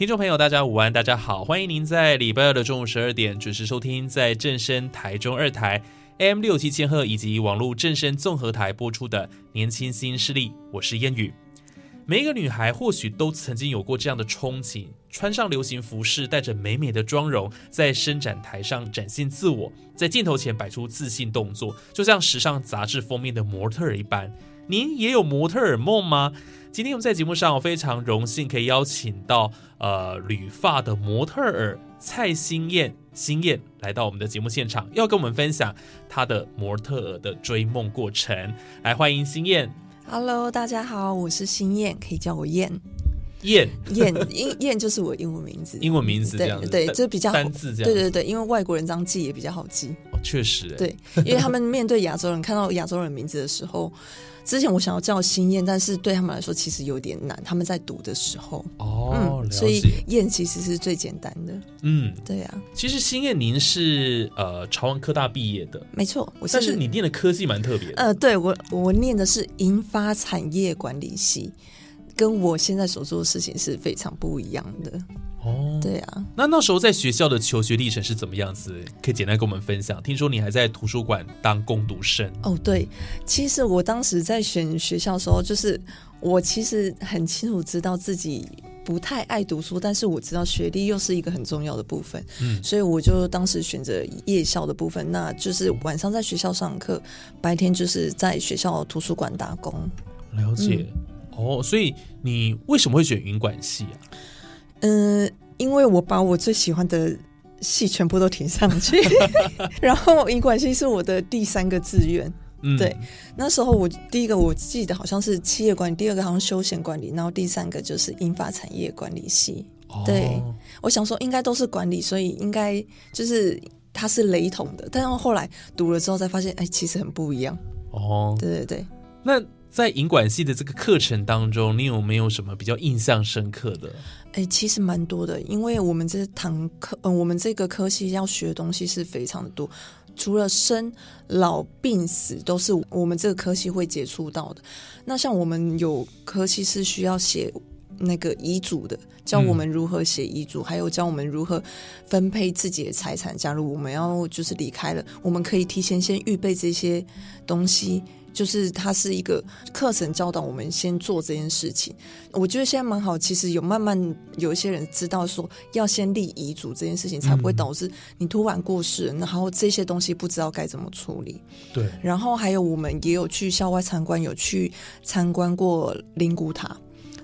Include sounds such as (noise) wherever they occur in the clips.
听众朋友，大家午安，大家好，欢迎您在礼拜二的中午十二点准时收听，在正声台中二台 M 六七千赫以及网络正声综合台播出的《年轻新势力》，我是烟雨。每一个女孩或许都曾经有过这样的憧憬：穿上流行服饰，带着美美的妆容，在伸展台上展现自我，在镜头前摆出自信动作，就像时尚杂志封面的模特儿一般。您也有模特儿梦吗？今天我们在节目上非常荣幸可以邀请到呃旅发的模特儿蔡新燕，新燕来到我们的节目现场，要跟我们分享她的模特儿的追梦过程。来，欢迎新燕。Hello，大家好，我是新燕，可以叫我燕。燕燕 (laughs) 英燕就是我英文名字，英文名字这样子对这比较好单字这样子对对对，因为外国人这样记也比较好记。哦，确实，哎，对，因为他们面对亚洲人看到亚洲人名字的时候，之前我想要叫新燕，但是对他们来说其实有点难。他们在读的时候，哦，嗯，所以，燕其实是最简单的。嗯，对啊，其实新燕您是呃朝阳科大毕业的，没错，我但是你念的科系蛮特别的，呃，对我我念的是银发产业管理系。跟我现在所做的事情是非常不一样的，哦，对啊，那那时候在学校的求学历程是怎么样子？可以简单跟我们分享。听说你还在图书馆当攻读生，哦，对，其实我当时在选学校的时候，就是我其实很清楚知道自己不太爱读书，但是我知道学历又是一个很重要的部分，嗯，所以我就当时选择夜校的部分，那就是晚上在学校上课，白天就是在学校图书馆打工。了解。哦，所以你为什么会选云管系啊？嗯、因为我把我最喜欢的系全部都填上去，(laughs) 然后银管系是我的第三个志愿。嗯，对那时候我第一个我记得好像是企业管理，第二个好像休闲管理，然后第三个就是英法产业管理系。哦对我想说应该都是管理，所以应该就是它是雷同的。但是后来读了之后才发现，哎，其实很不一样。哦，对对对，那在银管系的这个课程当中，你有没有什么比较印象深刻的？哎，其实蛮多的，因为我们这堂课，嗯、我们这个科系要学的东西是非常的多，除了生老病死都是我们这个科系会接触到的。那像我们有科系是需要写那个遗嘱的，教我们如何写遗嘱，还有教我们如何分配自己的财产。假如我们要就是离开了，我们可以提前先预备这些东西。就是它是一个课程教导我们先做这件事情，我觉得现在蛮好。其实有慢慢有一些人知道说要先立遗嘱这件事情，才不会导致你突然过世了，然后这些东西不知道该怎么处理。对，然后还有我们也有去校外参观，有去参观过灵骨塔，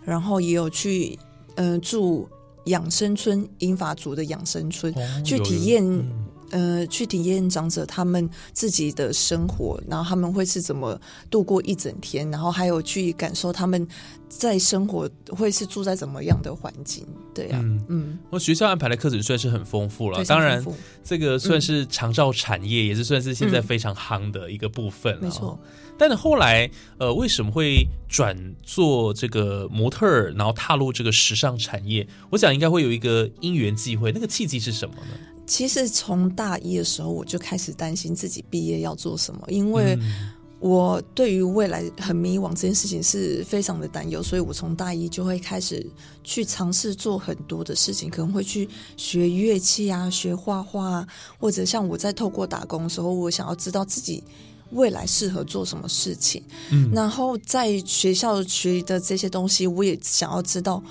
然后也有去嗯、呃住养生村英法族的养生村，哦去体验嗯呃，去体验长者他们自己的生活，然后他们会是怎么度过一整天，然后还有去感受他们在生活会是住在怎么样的环境，对啊，嗯嗯，我学校安排的课程算是很丰富了，当然这个算是长照产业，也是算是现在嗯非常夯的一个部分了、没错哦。但是后来，呃，为什么会转做这个模特儿，然后踏入这个时尚产业？我想应该会有一个因缘际会，那个契机是什么呢？其实从大一的时候我就开始担心自己毕业要做什么，因为嗯我对于未来很迷惘这件事情是非常的担忧，所以我从大一就会开始去尝试做很多的事情，可能会去学乐器啊，学画画啊，或者像我在透过打工的时候，我想要知道自己未来适合做什么事情。嗯然后在学校学的这些东西，我也想要知道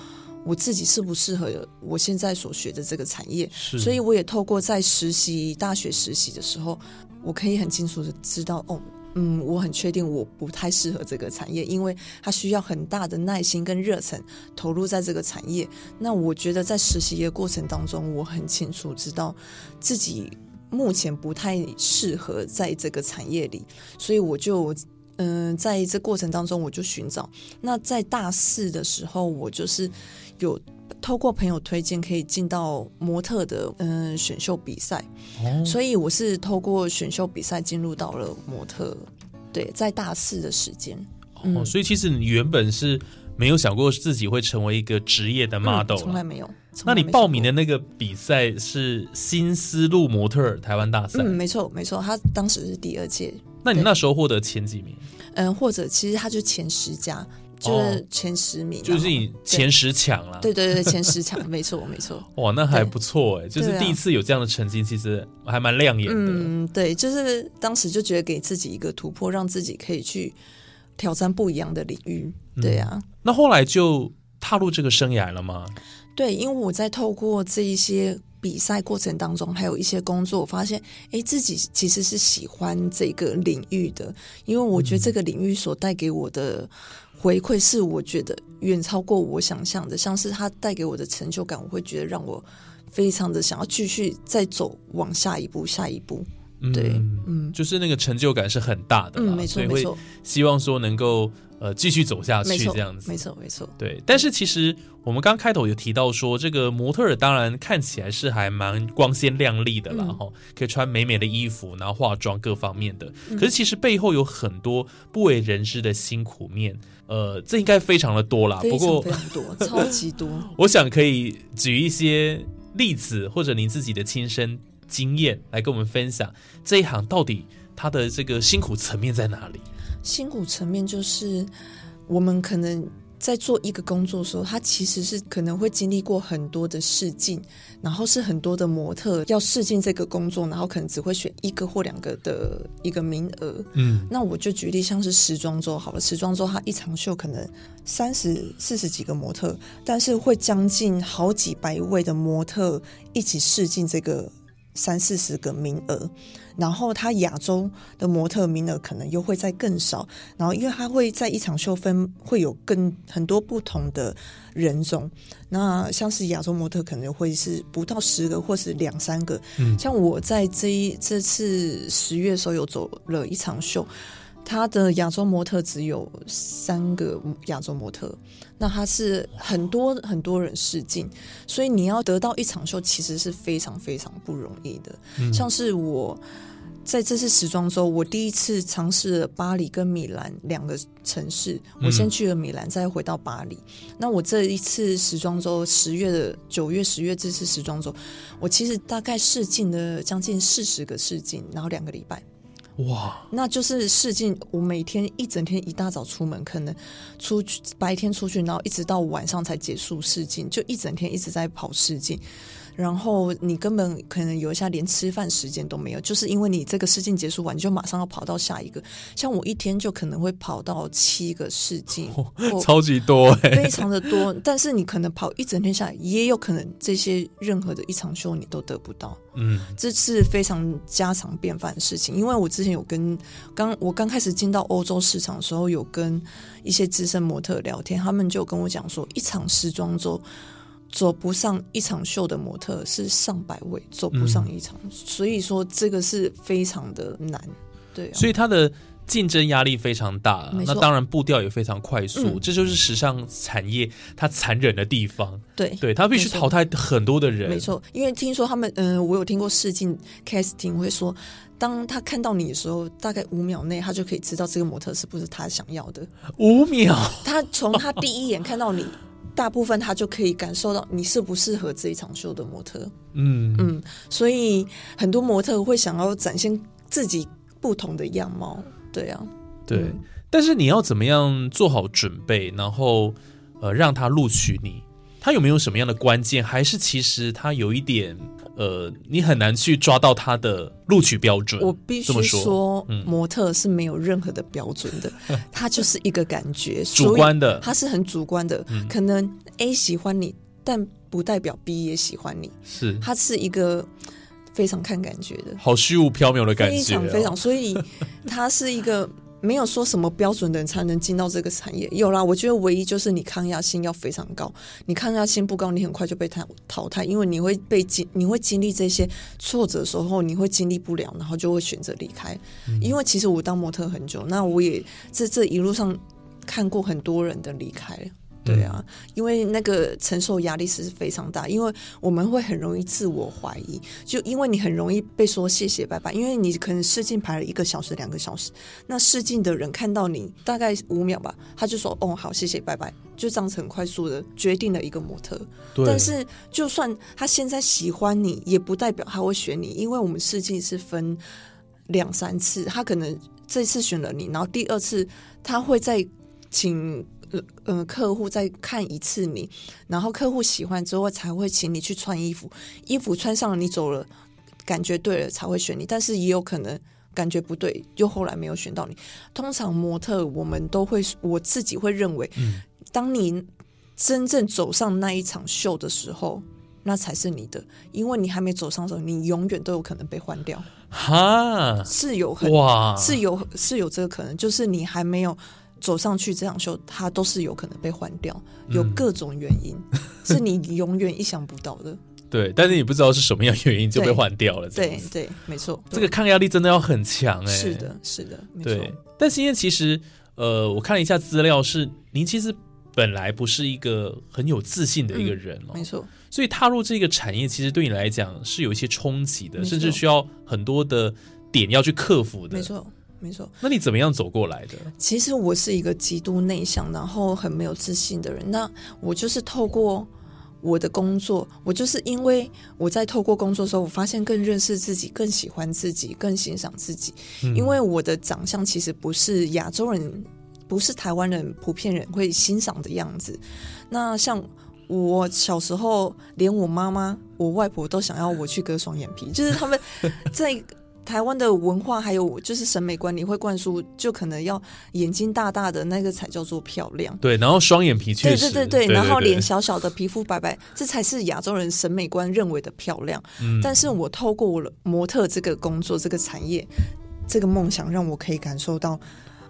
我自己适不适合我现在所学的这个产业。所以我也透过在实习大学实习的时候，我可以很清楚的知道，哦，嗯，我很确定我不太适合这个产业，因为它需要很大的耐心跟热忱投入在这个产业。那我觉得在实习的过程当中，我很清楚知道自己目前不太适合在这个产业里，所以我就嗯、在这过程当中我就寻找。那在大四的时候，我就是有透过朋友推荐可以进到模特的嗯、选秀比赛。哦，所以我是透过选秀比赛进入到了模特，对，在大四的时间哦，嗯所以其实你原本是没有想过自己会成为一个职业的 model，、嗯从来没有。那你报名的那个比赛是新丝路模特台湾大赛，嗯，没错没错，他当时是第二届，那你那时候获得前几名？嗯，或者其实他就前十佳，就是前十名，哦就是你前十强了。对 (laughs) 对对前十强，没错没错。(laughs) 哇，那还不错哎，就是第一次有这样的成绩，其实还蛮亮眼的。嗯，对，就是当时就觉得给自己一个突破，让自己可以去挑战不一样的领域。嗯对啊，那后来就踏入这个生涯了吗？对，因为我在透过这一些比赛过程当中，还有一些工作，我发现，哎，自己其实是喜欢这个领域的，因为我觉得这个领域所带给我的回馈是，我觉得远超过我想象的，像是他带给我的成就感，我会觉得让我非常的想要继续再走往下一步，下一步。对，嗯嗯就是那个成就感是很大的啦，嗯，没错没错希望说能够呃继续走下，去这样子。没错没错。对，但是其实我们刚开头有提到说，这个模特儿当然看起来是还蛮光鲜亮丽的啦，嗯哈、可以穿美美的衣服，然后化妆各方面的。嗯可是其实背后有很多不为人知的辛苦面，呃，这应该非常的多啦。非常不过非常多，超级多。(laughs) 我想可以举一些例子，或者您自己的亲身经验来跟我们分享这一行到底它的这个辛苦层面在哪里？辛苦层面就是我们可能在做一个工作的时候，它其实是可能会经历过很多的试镜，然后是很多的模特要试镜这个工作，然后可能只会选一个或两个的一个名额。嗯，那我就举例，像是时装周好了，时装周它一场秀可能三十四十几个模特，但是会将近好几百位的模特一起试镜这个三四十个名额，然后他亚洲的模特名额可能又会再更少，然后因为他会在一场秀分会有更很多不同的人种，那像是亚洲模特可能会是不到十个或是两三个，嗯像我在这一这次十月的时候有走了一场秀。他的亚洲模特只有三个亚洲模特，那他是很多很多人试镜，所以你要得到一场秀其实是非常非常不容易的。嗯像是我在这次时装周，我第一次尝试了巴黎跟米兰两个城市，我先去了米兰，再回到巴黎。那我这一次时装周，十月的九月、十月这次时装周，我其实大概试镜了将近四十个试镜，然后两个礼拜。哇，那就是试镜，我每天一整天一大早出门，可能出去白天出去，然后一直到晚上才结束试镜，就一整天一直在跑试镜。然后你根本可能有一下连吃饭时间都没有，就是因为你这个试镜结束完，你就马上要跑到下一个。像我一天就可能会跑到七个试镜，(laughs) 或超级多哎、非常的多。但是你可能跑一整天下来，也有可能这些任何的一场秀你都得不到。嗯这是非常家常便饭的事情，因为我之前有跟刚我刚开始进到欧洲市场的时候，有跟一些资深模特聊天，他们就跟我讲说，一场时装周走不上一场秀的模特是上百位，走不上一场，所以说这个是非常的难，对、啊，所以他的竞争压力非常大，那当然步调也非常快速，嗯这就是时尚产业它残忍的地方。对对，它必须淘汰很多的人。没，错，因为听说他们，嗯、我有听过试镜 casting 会说，当他看到你的时候，大概五秒内他就可以知道这个模特是不是他想要的。五秒，他从他第一眼看到你，大部分他就可以感受到你适不适合这一场秀的模特。嗯嗯，所以很多模特会想要展现自己不同的样貌。对啊，对。嗯但是你要怎么样做好准备，然后呃让他录取你？他有没有什么样的关键？还是其实他有一点呃，你很难去抓到他的录取标准？我必须说模特是没有任何的标准的，(laughs) 他就是一个感觉，(laughs) 主观的他是很主观的。嗯可能 A 喜欢你，但不代表 B 也喜欢你。是他是一个非常看感觉的，好虚无缥缈的感觉、非哦，常非常，所以他是一个没有说什么标准的人才能进到这个产业。有啦，我觉得唯一就是你抗压性要非常高，你抗压性不高，你很快就被淘淘汰，因为你会被经你会经历这些挫折的时候，你会经历不了，然后就会选择离开。因为其实我当模特很久，那我也这这一路上看过很多人的离开。对啊，因为那个承受压力是非常大，因为我们会很容易自我怀疑，就因为你很容易被说谢谢拜拜，因为你可能试镜排了一个小时、两个小时，那试镜的人看到你大概五秒吧，他就说哦好谢谢拜拜，就这样子很快速的决定了一个模特。对但是就算他现在喜欢你，也不代表他会选你，因为我们试镜是分两三次，他可能这次选了你，然后第二次他会再请呃呃客户再看一次你，然后客户喜欢之后才会请你去穿衣服，衣服穿上了你走了，感觉对了才会选你，但是也有可能。感觉不对，又后来没有选到你。通常模特我们都会，我自己会认为，当你真正走上那一场秀的时候，那才是你的，因为你还没走上的时候，你永远都有可能被换掉，哈，是有很哇，是有是有这个可能，就是你还没有走上去这场秀，它都是有可能被换掉，有嗯各种原因，(laughs) 是你永远意想不到的。对，但是你不知道是什么样原因就被换掉了，对对，没错，这个抗压力真的要很强哎、是的，是的，没错。对，，但是因为其实呃，我看了一下资料，是您其实本来不是一个很有自信的一个人哦，没错，所以踏入这个产业，其实对你来讲是有一些冲击的，甚至需要很多的点要去克服的。没，错，没错。那你怎么样走过来的？其实我是一个极度内向，然后很没有自信的人。那我就是透过我的工作，我就是因为我在透过工作的时候，我发现更认识自己，更喜欢自己，更欣赏自己。嗯因为我的长相其实不是亚洲人，不是台湾人普遍人会欣赏的样子。那像我小时候，连我妈妈、我外婆都想要我去割双眼皮，就是他们在 (laughs) 台湾的文化还有就是审美观你会灌输，就可能要眼睛大大的那个才叫做漂亮。对，然后双眼皮确对实，对对对，然后对脸小小的，皮肤白白，这才是亚洲人审美观认为的漂亮。嗯但是我透过我的模特这个工作、这个产业、这个梦想，让我可以感受到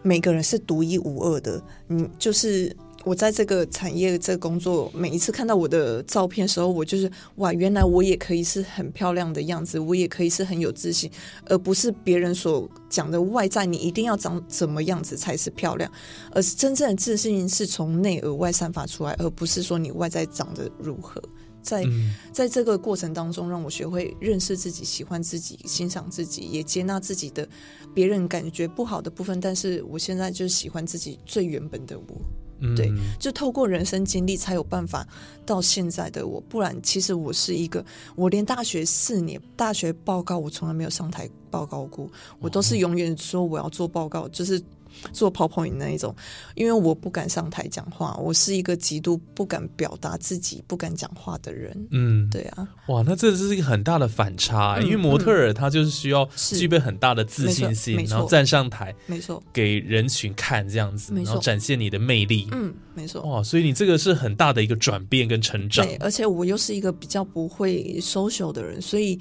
每个人是独一无二的。嗯，就是我在这个产业、这个工作，每一次看到我的照片的时候，我就是哇，原来我也可以是很漂亮的样子，我也可以是很有自信，而不是别人所讲的外在，你一定要长怎么样子才是漂亮，而是真正的自信是从内而外散发出来，而不是说你外在长得如何。在嗯在这个过程当中，让我学会认识自己、喜欢自己、欣赏自己，也接纳自己的别人感觉不好的部分。但是我现在就喜欢自己最原本的我，嗯对就透过人生经历才有办法到现在的我。不然，其实我是一个，我连大学四年大学报告我从来没有上台报告过，我都是永远说我要做报告，就是。做 PowerPoint 那一种，因为我不敢上台讲话，我是一个极度不敢表达自己、不敢讲话的人。嗯，对啊，哇，那这是一个很大的反差，嗯因为模特儿他就是需要具备很大的自信心，然后站上台没错，给人群看这样子，然后展现你的魅力。嗯，没错。哇，所以你这个是很大的一个转变跟成长。对，而且我又是一个比较不会 social 的人，所以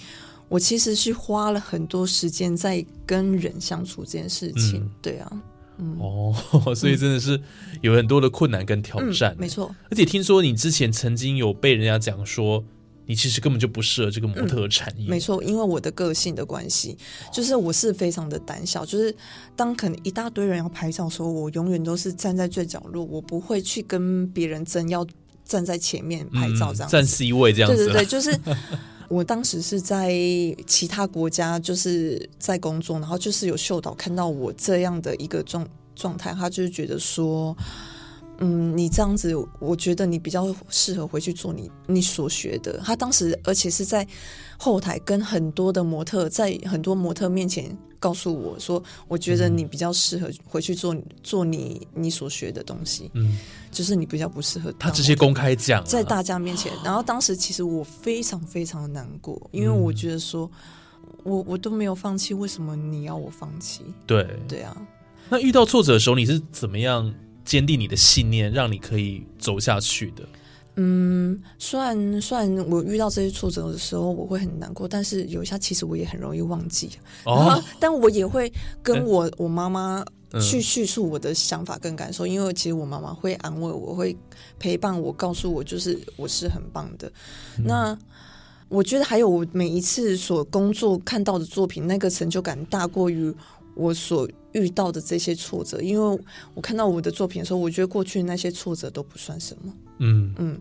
我其实是花了很多时间在跟人相处这件事情。嗯对啊，嗯，哦，(laughs) 所以真的是有很多的困难跟挑战、嗯，没。错。而且听说你之前曾经有被人家讲说，你其实根本就不适合这个模特儿产业。没错，因为我的个性的关系，就是我是非常的胆小，就是当可能一大堆人要拍照的时候，我永远都是站在最角落，我不会去跟别人争要站在前面拍照这样子。嗯占 C 位这样子。对对对，就是我当时是在其他国家，就是在工作，然后就是有秀导看到我这样的一个状状态，他就是觉得说。嗯，你这样子，我觉得你比较适合回去做你你所学的。他当时，而且是在后台跟很多的模特，在很多模特面前告诉我说，我觉得你比较适合回去做做你你所学的东西，嗯，就是你比较不适合他直接公开讲了，在大家面前，然后当时其实我非常非常的难过，因为我觉得说，我我都没有放弃，为什么你要我放弃？对。对啊，那遇到挫折的时候，你是怎么样坚定你的信念，让你可以走下去的？嗯，虽然虽然我遇到这些挫折的时候我会很难过，但是有一下其实我也很容易忘记。哦，但我也会跟我我妈妈嗯去叙述我的想法跟感受，因为其实我妈妈会安慰我，会陪伴我，告诉我就是我是很棒的。那我觉得还有我每一次所工作看到的作品，那个成就感大过于我所遇到的这些挫折，因为我看到我的作品的时候，我觉得过去那些挫折都不算什么。嗯嗯，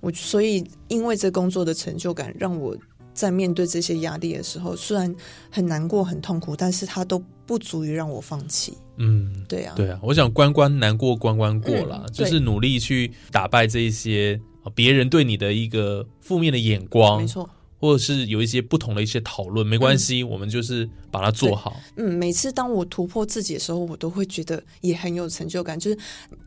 我所以因为这工作的成就感，让我在面对这些压力的时候，虽然很难过、很痛苦，但是它都不足以让我放弃。嗯，对啊，对啊，我想关关难过关关过啦，嗯就是努力去打败这一些呃别人对你的一个负面的眼光没，错。或者是有一些不同的一些讨论，没关系，我们就是把它做好。嗯，每次当我突破自己的时候，我都会觉得也很有成就感。就是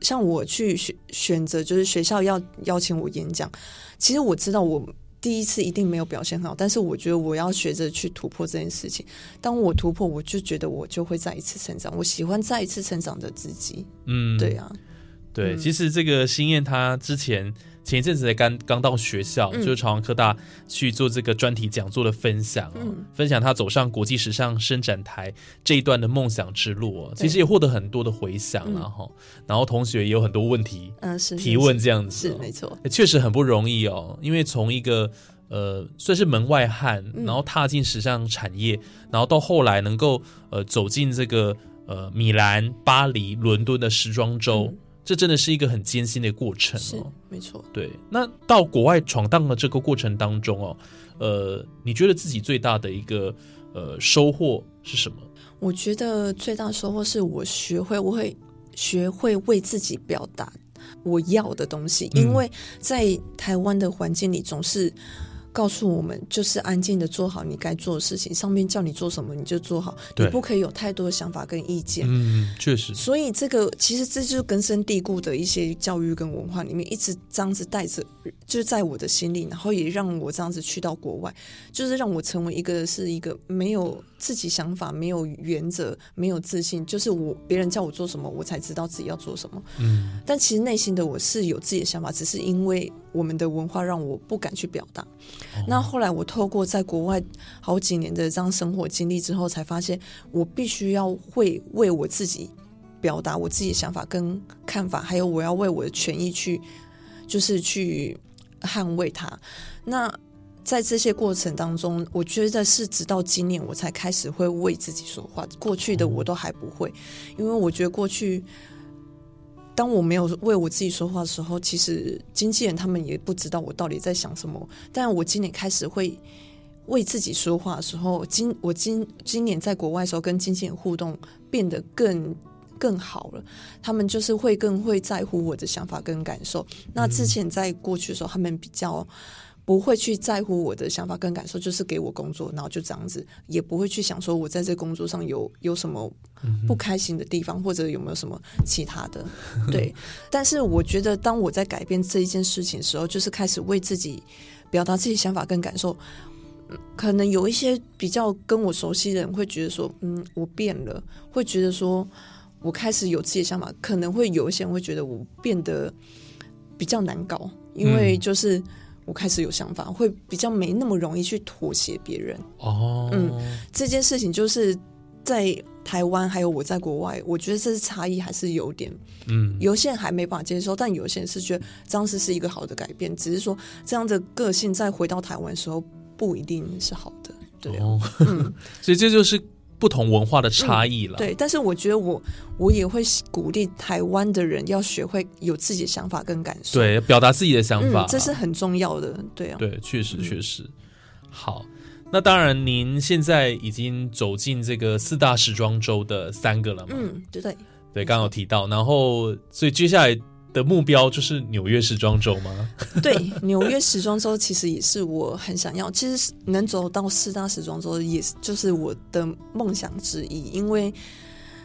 像我去选选择，就是学校要邀请我演讲，其实我知道我第一次一定没有表现很好，但是我觉得我要学着去突破这件事情。当我突破，我就觉得我就会再一次成长。我喜欢再一次成长的自己。嗯，对啊，对，嗯其实这个心燕她之前前一阵子才刚刚到学校，嗯。就是朝阳科大去做这个专题讲座的分享、哦，嗯。分享他走上国际时尚伸展台这一段的梦想之路、哦，其实也获得很多的回响了哈、然后同学也有很多问题嗯，是提问这样子、哦，是没错，欸确实很不容易哦，因为从一个呃算是门外汉，嗯。然后踏进时尚产业，然后到后来能够呃走进这个呃米兰、巴黎、伦敦的时装周，嗯这真的是一个很艰辛的过程哦。没错。对，那到国外闯荡的这个过程当中哦，呃，你觉得自己最大的一个呃收获是什么？我觉得最大的收获是我学会，我会学会为自己表达我要的东西，嗯因为在台湾的环境里总是。告诉我们，就是安静的做好你该做的事情。上面叫你做什么，你就做好，你不可以有太多的想法跟意见。嗯，确实，所以这个其实这就是根深蒂固的一些教育跟文化里面，一直这样子带着，就是在我的心里，然后也让我这样子去到国外，就是让我成为一个是一个没有自己想法、没有原则、没有自信，就是我别人叫我做什么，我才知道自己要做什么。嗯但其实内心的我是有自己的想法，只是因为我们的文化让我不敢去表达。那后来我透过在国外好几年的这样生活经历之后，才发现我必须要会为我自己表达我自己的想法跟看法，还有我要为我的权益去，就是去 (laughs) 捍卫它。那在这些过程当中，我觉得是直到今年我才开始会为自己说话，过去的我都还不会，因为我觉得过去。当我没有为我自己说话的时候，其实经纪人他们也不知道我到底在想什么。但我今年开始会为自己说话的时候，今我今今年在国外的时候跟经纪人互动变得更更好了，他们就是会更会在乎我的想法跟感受。那之前在过去的时候，他们比较。不会去在乎我的想法跟感受，就是给我工作，然后就这样子，也不会去想说我在这工作上有有什么不开心的地方，或者有没有什么其他的。(laughs) 对，但是我觉得当我在改变这一件事情的时候，就是开始为自己表达自己想法跟感受。嗯可能有一些比较跟我熟悉的人会觉得说，嗯，我变了，会觉得说我开始有自己的想法，可能会有一些人会觉得我变得比较难搞，因为嗯就是我开始有想法，会比较没那么容易去妥协别人。哦，嗯这件事情就是在台湾还有我在国外，我觉得这是差异还是有点，嗯。有些人还没办法接受，但有些人是觉得这样子是一个好的改变，只是说这样的个性在回到台湾的时候不一定是好的，对啊，哦，嗯，(laughs) 所以这就是不同文化的差异了。对，但是我觉得我我也会鼓励台湾的人要学会有自己的想法跟感受，对，表达自己的想法嗯，，这是很重要的，对啊，对，确实嗯确实。好，那当然，您现在已经走进这个四大时装周的三个了嘛？嗯，对对。对，刚刚有提到，然后所以接下来的目标就是纽约时装周吗？(laughs) 对，纽约时装周其实也是我很想要，其实能走到四大时装周，也就是我的梦想之一。因为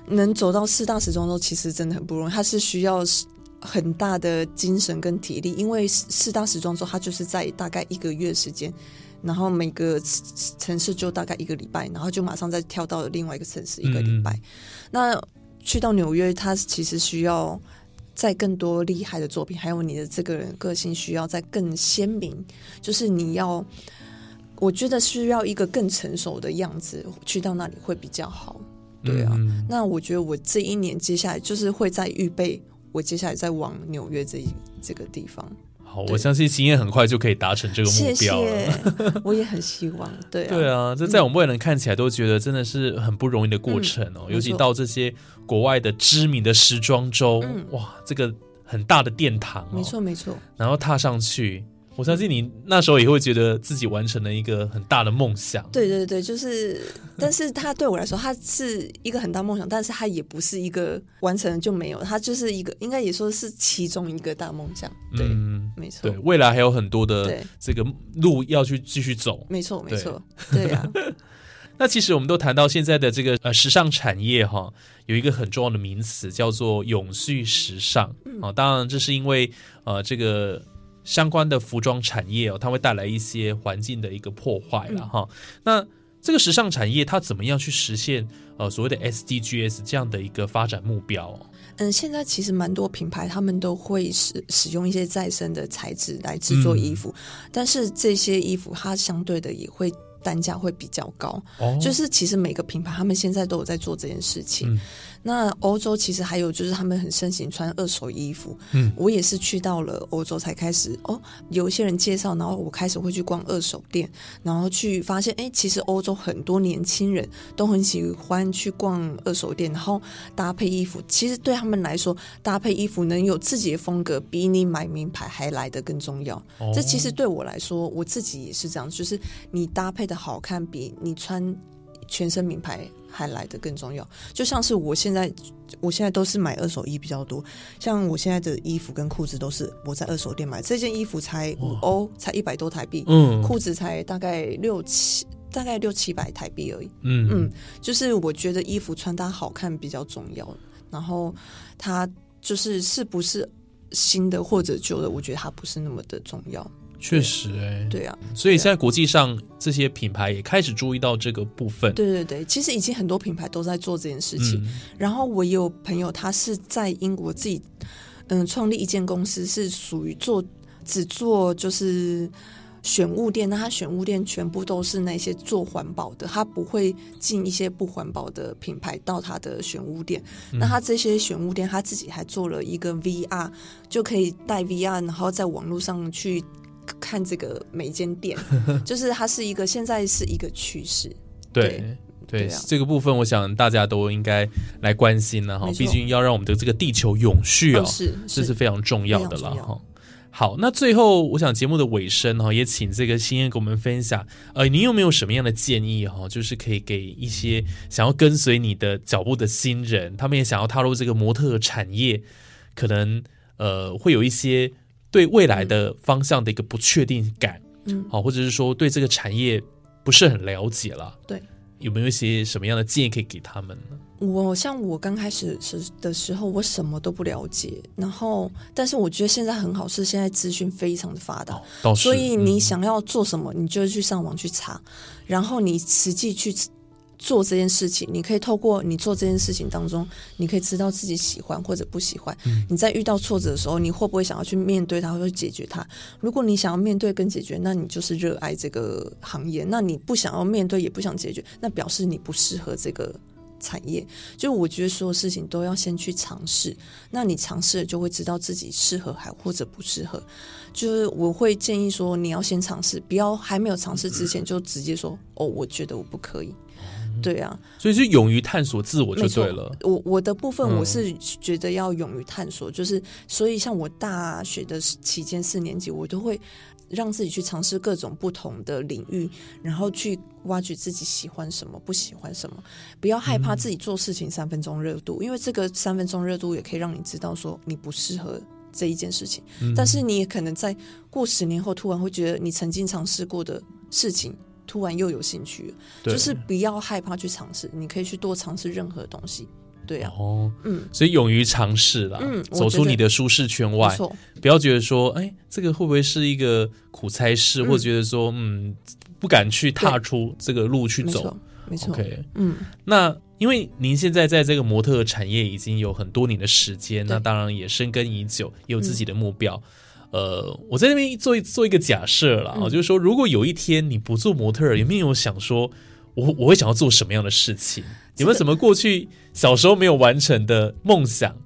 能走到四大时装周，其实真的很不容易，它是需要很大的精神跟体力。因为四大时装周，它就是在大概一个月时间，然后每个城市就大概一个礼拜，然后就马上再跳到另外一个城市一个礼拜。那去到纽约，它其实需要再更多厉害的作品，还有你的这个人个性需要再更鲜明，就是你要，我觉得需要一个更成熟的样子去到那里会比较好。对啊，嗯那我觉得我这一年接下来就是会在预备，我接下来再往纽约这一这个地方。好，我相信经验很快就可以达成这个目标了。谢，(laughs) 我也很希望。对啊，对啊，这在我们外人看起来都觉得真的是很不容易的过程哦，尤其到这些国外的知名的时装周，嗯哇，这个很大的殿堂哦，没错没错。然后踏上去，我相信你那时候也会觉得自己完成了一个很大的梦想。对对对，就是，但是它对我来说，它是一个很大梦想，但是它也不是一个完成了就没有，它就是一个，应该也说是其中一个大梦想。对，嗯，没错对，，未来还有很多的这个路要去继续走。没错，没对错，(laughs) 对啊，那其实我们都谈到现在的这个呃时尚产业哈，有一个很重要的名词叫做永续时尚嗯啊。当然，这是因为呃这个相关的服装产业哦，它会带来一些环境的一个破坏了嗯哈。那这个时尚产业它怎么样去实现呃所谓的 SDGs 这样的一个发展目标哦？嗯，现在其实蛮多品牌他们都会使使用一些再生的材质来制作衣服，但是这些衣服它相对的也会单价会比较高，哦就是其实每个品牌他们现在都有在做这件事情。嗯那欧洲其实还有就是他们很盛行穿二手衣服，嗯我也是去到了欧洲才开始哦，有一些人介绍，然后我开始会去逛二手店，然后去发现，哎，其实欧洲很多年轻人都很喜欢去逛二手店，然后搭配衣服。其实对他们来说，搭配衣服能有自己的风格，比你买名牌还来得更重要。哦这其实对我来说，我自己也是这样，就是你搭配的好看，比你穿全身名牌还来的更重要。就像是我现在，我现在都是买二手衣比较多，像我现在的衣服跟裤子都是我在二手店买，这件衣服才五欧，才一百多台币，嗯裤子才大概六七。大概六七百台币而已，嗯嗯，就是我觉得衣服穿搭好看比较重要，然后它就是是不是新的或者旧的，我觉得它不是那么的重要。确实哎，对啊，所以现在国际上这些品牌也开始注意到这个部分。对对对，其实已经很多品牌都在做这件事情。嗯然后我也有朋友，他是在英国自己嗯创立一间公司，是属于做只做就是选物店。那他选物店全部都是那些做环保的，他不会进一些不环保的品牌到他的选物店。那他这些选物店，他自己还做了一个 VR，就可以带 VR，然后在网络上去。看这个每间店，(laughs) 就是它是一个现在是一个趋势，对对对对啊这个部分，我想大家都应该来关心了哈毕竟要让我们的这个地球永续哦，哦是这是非常重要的了哈。好，那最后我想节目的尾声哈，也请这个新燕给我们分享，呃，你有没有什么样的建议哈？就是可以给一些想要跟随你的脚步的新人，他们也想要踏入这个模特产业，可能呃会有一些对未来的方向的一个不确定感，嗯。好，或者是说对这个产业不是很了解了，对，有没有一些什么样的建议可以给他们呢？我像我刚开始时的时候，我什么都不了解，然后但是我觉得现在很好，是现在资讯非常的发达，所以你嗯。想要做什么，你就去上网去查，然后你实际去做这件事情，你可以透过你做这件事情当中，你可以知道自己喜欢或者不喜欢。嗯你在遇到挫折的时候，你会不会想要去面对它，或者解决它？如果你想要面对跟解决，那你就是热爱这个行业；那你不想要面对，也不想解决，那表示你不适合这个。产业，就我觉得所有事情都要先去尝试，那你尝试了就会知道自己适合还或者不适合。就是我会建议说，你要先尝试，不要还没有尝试之前就直接说哦，我觉得我不可以。对啊，所以是勇于探索自我就对了。我我的部分嗯。我是觉得要勇于探索，就是所以像我大学的期间四年级，我都会让自己去尝试各种不同的领域，然后去挖掘自己喜欢什么，不喜欢什么，不要害怕自己做事情三分钟热度，因为这个三分钟热度也可以让你知道说你不适合。这一件事情，嗯。但是你也可能在过十年后，突然会觉得你曾经尝试过的事情，突然又有兴趣就是不要害怕去尝试，你可以去多尝试任何东西。对啊，哦，嗯，所以勇于尝试啦，嗯走出你的舒适圈外，不要觉得说，哎，这个会不会是一个苦差事，嗯。或者觉得说，嗯，不敢去踏出这个路去走。没错。，没错。OK，嗯，那因因为您现在在这个模特产业已经有很多年的时间，那当然也深耕已久，也有自己的目标。呃，我在那边做做一个假设了啊，就是说，如果有一天你不做模特，有没有想说，我我会想要做什么样的事情？有没有什么过去小时候没有完成的梦想？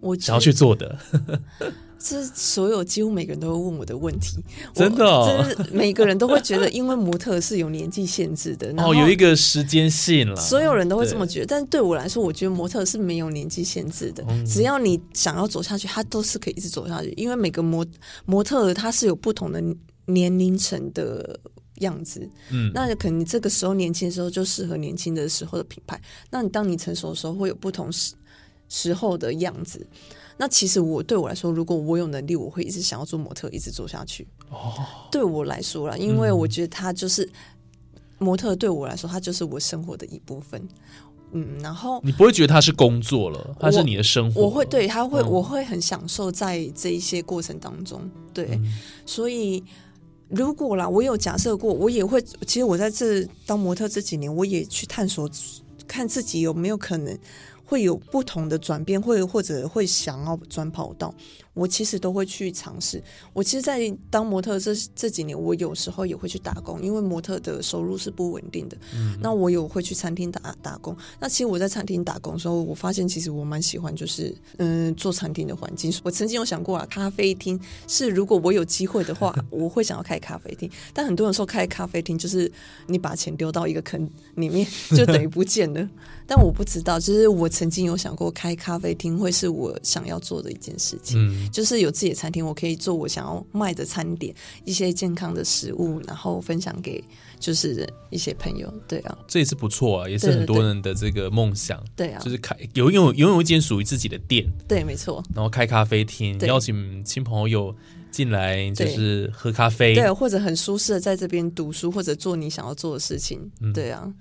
我想要去做的。(laughs) (laughs) 这所有几乎每个人都会问我的问题，真的，就是每个人都会觉得，因为模特是有年纪限制的，哦，有一个时间性了。所有人都会这么觉得，但对我来说，我觉得模特是没有年纪限制的，只要你想要走下去，它都是可以一直走下去。因为每个模模特他是有不同的年龄层的样子，嗯，那可能你这个时候年轻的时候就适合年轻的时候的品牌，那你当你成熟的时候会有不同时时候的样子。那其实我对我来说，如果我有能力，我会一直想要做模特，一直做下去。哦，对我来说啦，因为我觉得他就是模特，对我来说，他就是我生活的一部分。嗯，然后你不会觉得他是工作了，他是你的生活。我会对他会，我会很享受在这一些过程当中。对，所以如果啦，我有假设过，我也会。其实我在这当模特这几年，我也去探索，看自己有没有可能。会有不同的转变，会或者会想要转跑道。我其实都会去尝试。我其实，在当模特这这几年，我有时候也会去打工，因为模特的收入是不稳定的。嗯，那我有会去餐厅打打工。那其实我在餐厅打工的时候，我发现其实我蛮喜欢，就是嗯，做餐厅的环境。我曾经有想过啊，咖啡厅是如果我有机会的话，(laughs) 我会想要开咖啡厅。但很多人说开咖啡厅就是你把钱丢到一个坑里面，就等于不见了。(laughs) 但我不知道，就是我曾经有想过开咖啡厅会是我想要做的一件事情。嗯。就是有自己的餐厅，我可以做我想要卖的餐点，一些健康的食物，然后分享给就是一些朋友。对啊，这也是不错啊，也是很多人的这个梦想。对啊，就是开有拥有拥有一间属于自己的店。对，没错。然后开咖啡厅，邀请亲朋好友进来，就是喝咖啡。对，或者很舒适的在这边读书，或者做你想要做的事情。对啊。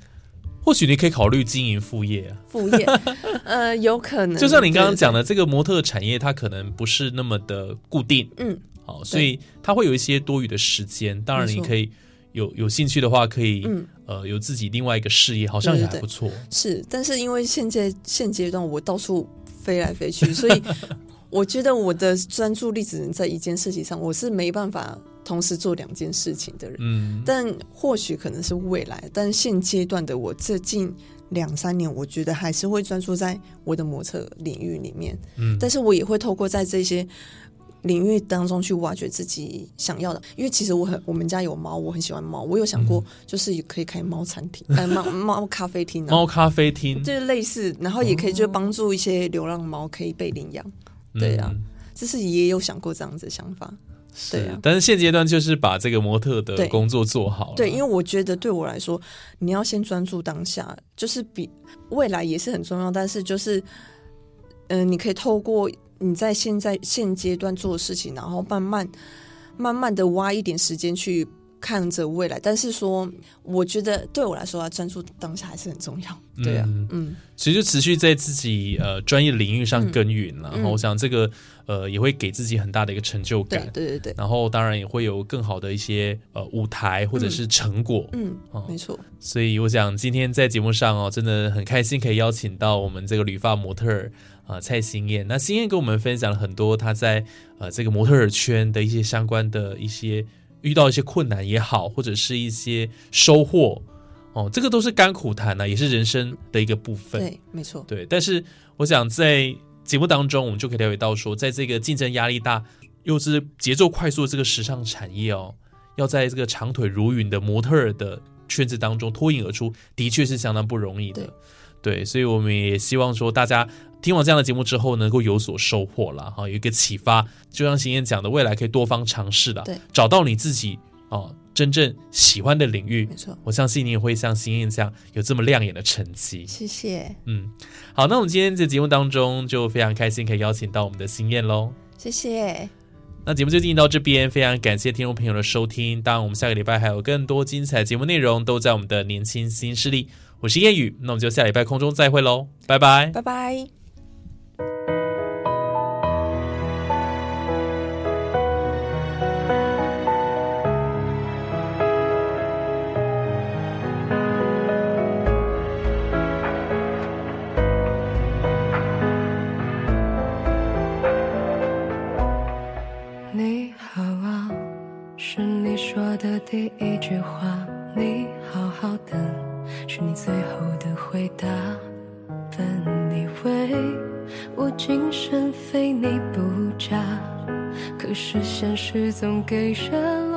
或许你可以考虑经营副业啊，副业，(laughs) 呃，有可能。就像你刚刚讲的，这个模特产业它可能不是那么的固定，嗯，好，所以它会有一些多余的时间。当然，你可以有有兴趣的话，可以，呃，有自己另外一个事业，好像也还不错。是，但是因为现在现阶段我到处飞来飞去，所以我觉得我的专注力只能在一件事情上，我是没办法。同时做两件事情的人，嗯，但或许可能是未来，但现阶段的我，这近两三年，我觉得还是会专注在我的模特领域里面，嗯，但是我也会透过在这些领域当中去挖掘自己想要的，因为其实我很，我们家有猫，我很喜欢猫，我有想过，就是可以开猫餐厅，哎，(laughs) 猫猫咖啡厅，猫咖啡厅，就是类似，然后也可以就帮助一些流浪猫可以被领养，对呀，就是也有想过这样子的想法。对啊，但是现阶段就是把这个模特的工作做好。对，因为我觉得对我来说，你要先专注当下，就是比未来也是很重要。但是就是，嗯，你可以透过你在现在现阶段做的事情，然后慢慢慢慢的挖一点时间去。看着未来，但是说，我觉得对我来说啊，专注当下还是很重要。对啊，嗯，其实就持续在自己呃专业领域上耕耘了。然后我想这个呃也会给自己很大的一个成就感。对对对。然后当然也会有更好的一些呃舞台或者是成果。嗯，没错。所以我想今天在节目上哦，真的很开心可以邀请到我们这个旅发模特儿啊蔡新燕。那新燕跟我们分享了很多她在呃这个模特儿圈的一些相关的一些。遇到一些困难也好，或者是一些收获，哦，这个都是甘苦谈呢，也是人生的一个部分。对，没错。对，但是我想在节目当中，我们就可以了解到说，在这个竞争压力大又是节奏快速的这个时尚产业哦，要在这个长腿如云的模特儿的圈子当中脱颖而出，的确是相当不容易的。对，所以我们也希望说大家。听完这样的节目之后，能够有所收获了哈，有一个启发，就像邢燕讲的，未来可以多方尝试的，对，找到你自己哦真正喜欢的领域，没错，我相信你也会像邢燕这样有这么亮眼的成绩。谢谢，嗯，好，那我们今天在节目当中就非常开心可以邀请到我们的邢燕喽，谢谢。那节目就进行到这边，非常感谢听众朋友的收听，当然我们下个礼拜还有更多精彩节目内容都在我们的年轻新势力，我是燕语，那我们就下礼拜空中再会喽，拜拜，拜拜。你好啊，是你说的第一句话。你。是现实总给人。